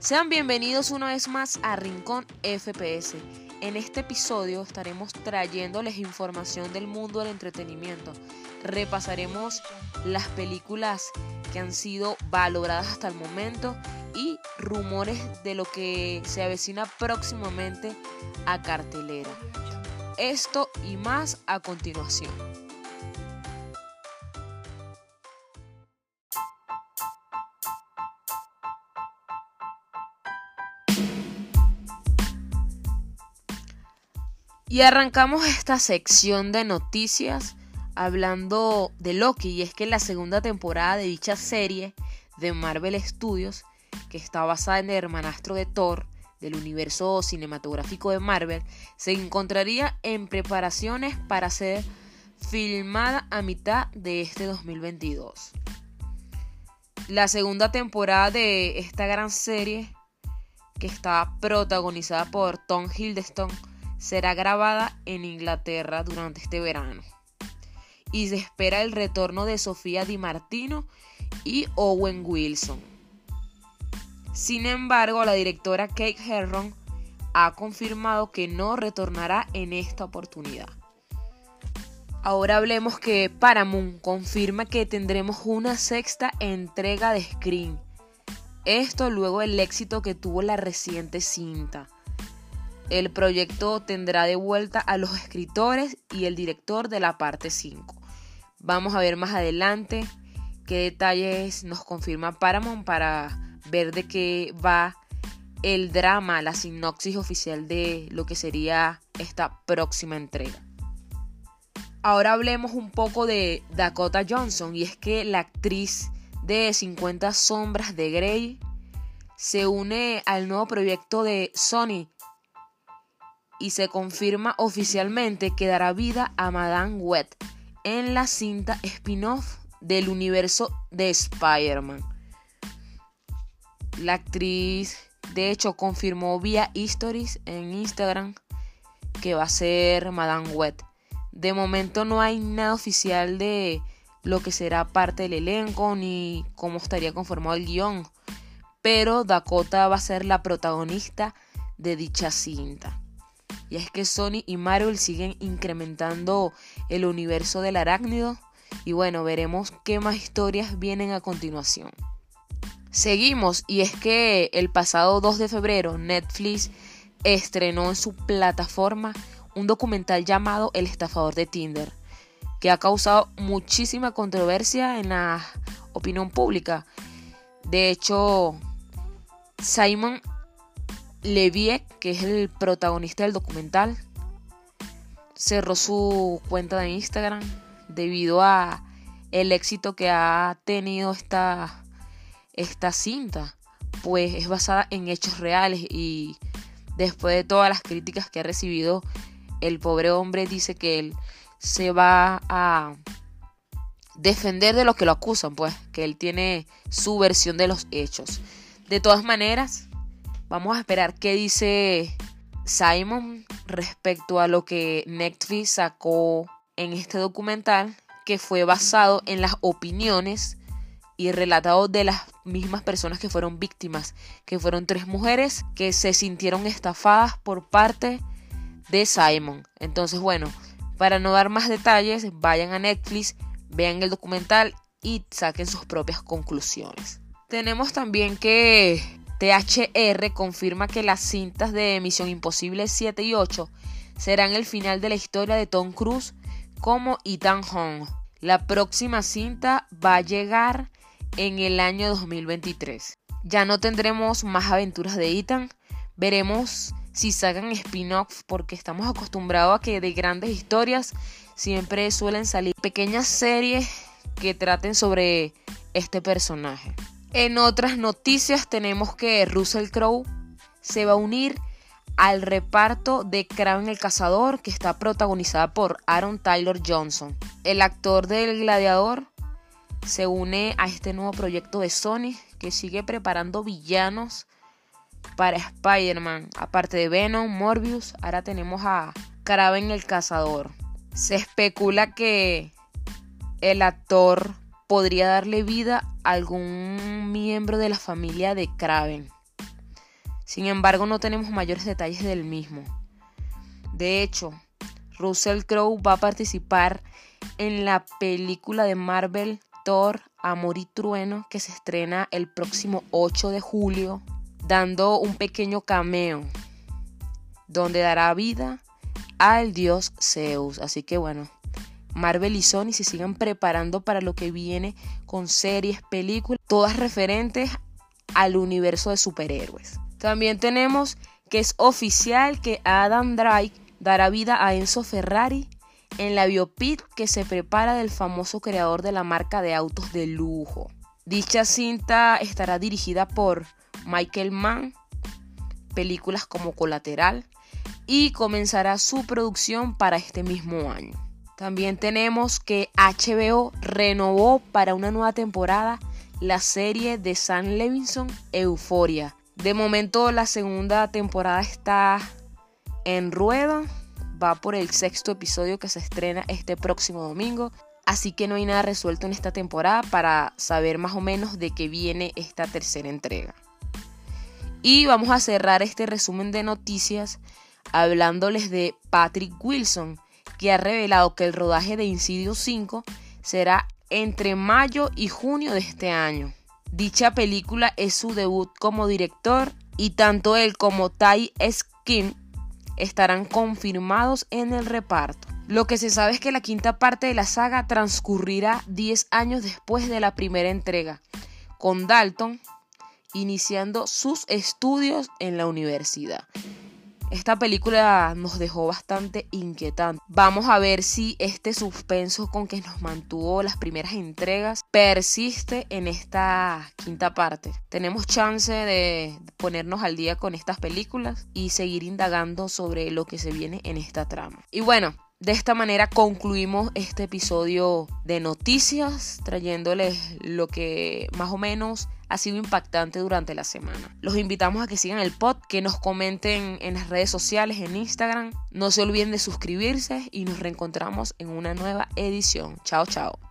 Sean bienvenidos una vez más a Rincón FPS. En este episodio estaremos trayéndoles información del mundo del entretenimiento. Repasaremos las películas que han sido valoradas hasta el momento y rumores de lo que se avecina próximamente a cartelera. Esto y más a continuación. Y arrancamos esta sección de noticias hablando de Loki. Y es que la segunda temporada de dicha serie de Marvel Studios, que está basada en el hermanastro de Thor del universo cinematográfico de Marvel, se encontraría en preparaciones para ser filmada a mitad de este 2022. La segunda temporada de esta gran serie, que está protagonizada por Tom Hiddleston, será grabada en Inglaterra durante este verano. Y se espera el retorno de Sofía Di Martino y Owen Wilson. Sin embargo, la directora Kate Herron ha confirmado que no retornará en esta oportunidad. Ahora hablemos que Paramount confirma que tendremos una sexta entrega de Scream. Esto luego del éxito que tuvo la reciente cinta. El proyecto tendrá de vuelta a los escritores y el director de la parte 5. Vamos a ver más adelante qué detalles nos confirma Paramount para ver de qué va el drama, la sinopsis oficial de lo que sería esta próxima entrega. Ahora hablemos un poco de Dakota Johnson y es que la actriz de 50 sombras de Grey se une al nuevo proyecto de Sony y se confirma oficialmente que dará vida a Madame Web en la cinta spin-off del universo de Spider-Man. La actriz, de hecho, confirmó vía Stories en Instagram que va a ser Madame Web. De momento no hay nada oficial de lo que será parte del elenco ni cómo estaría conformado el guion. Pero Dakota va a ser la protagonista de dicha cinta. Y es que Sony y Marvel siguen incrementando el universo del arácnido. Y bueno, veremos qué más historias vienen a continuación. Seguimos y es que el pasado 2 de febrero Netflix estrenó en su plataforma un documental llamado El estafador de Tinder, que ha causado muchísima controversia en la opinión pública. De hecho, Simon Levie, que es el protagonista del documental, cerró su cuenta de Instagram debido a el éxito que ha tenido esta, esta cinta, pues es basada en hechos reales y después de todas las críticas que ha recibido, el pobre hombre dice que él se va a defender de lo que lo acusan, pues que él tiene su versión de los hechos. De todas maneras, Vamos a esperar qué dice Simon respecto a lo que Netflix sacó en este documental que fue basado en las opiniones y relatado de las mismas personas que fueron víctimas, que fueron tres mujeres que se sintieron estafadas por parte de Simon. Entonces, bueno, para no dar más detalles, vayan a Netflix, vean el documental y saquen sus propias conclusiones. Tenemos también que THR confirma que las cintas de Misión Imposible 7 y 8 serán el final de la historia de Tom Cruise como Ethan Hunt. La próxima cinta va a llegar en el año 2023. Ya no tendremos más aventuras de Ethan. Veremos si sacan spin-off porque estamos acostumbrados a que de grandes historias siempre suelen salir pequeñas series que traten sobre este personaje. En otras noticias tenemos que Russell Crowe se va a unir al reparto de Kraven el Cazador que está protagonizada por Aaron Tyler Johnson. El actor del Gladiador se une a este nuevo proyecto de Sony que sigue preparando villanos para Spider-Man. Aparte de Venom, Morbius, ahora tenemos a Kraven el Cazador. Se especula que el actor podría darle vida a algún miembro de la familia de Kraven. Sin embargo, no tenemos mayores detalles del mismo. De hecho, Russell Crowe va a participar en la película de Marvel Thor Amor y Trueno que se estrena el próximo 8 de julio, dando un pequeño cameo donde dará vida al dios Zeus. Así que bueno, Marvel y Sony se sigan preparando para lo que viene con series, películas, todas referentes al universo de superhéroes. También tenemos que es oficial que Adam Drake dará vida a Enzo Ferrari en la biopic que se prepara del famoso creador de la marca de autos de lujo. Dicha cinta estará dirigida por Michael Mann, películas como Colateral, y comenzará su producción para este mismo año. También tenemos que HBO renovó para una nueva temporada la serie de Sam Levinson Euforia. De momento la segunda temporada está en rueda, va por el sexto episodio que se estrena este próximo domingo. Así que no hay nada resuelto en esta temporada para saber más o menos de qué viene esta tercera entrega. Y vamos a cerrar este resumen de noticias hablándoles de Patrick Wilson, que ha revelado que el rodaje de Incidio 5 será entre mayo y junio de este año. Dicha película es su debut como director y tanto él como Ty Skin estarán confirmados en el reparto. Lo que se sabe es que la quinta parte de la saga transcurrirá 10 años después de la primera entrega, con Dalton iniciando sus estudios en la universidad. Esta película nos dejó bastante inquietante. Vamos a ver si este suspenso con que nos mantuvo las primeras entregas persiste en esta quinta parte. Tenemos chance de ponernos al día con estas películas y seguir indagando sobre lo que se viene en esta trama. Y bueno, de esta manera concluimos este episodio de noticias, trayéndoles lo que más o menos ha sido impactante durante la semana. Los invitamos a que sigan el pod, que nos comenten en las redes sociales, en Instagram. No se olviden de suscribirse y nos reencontramos en una nueva edición. Chao, chao.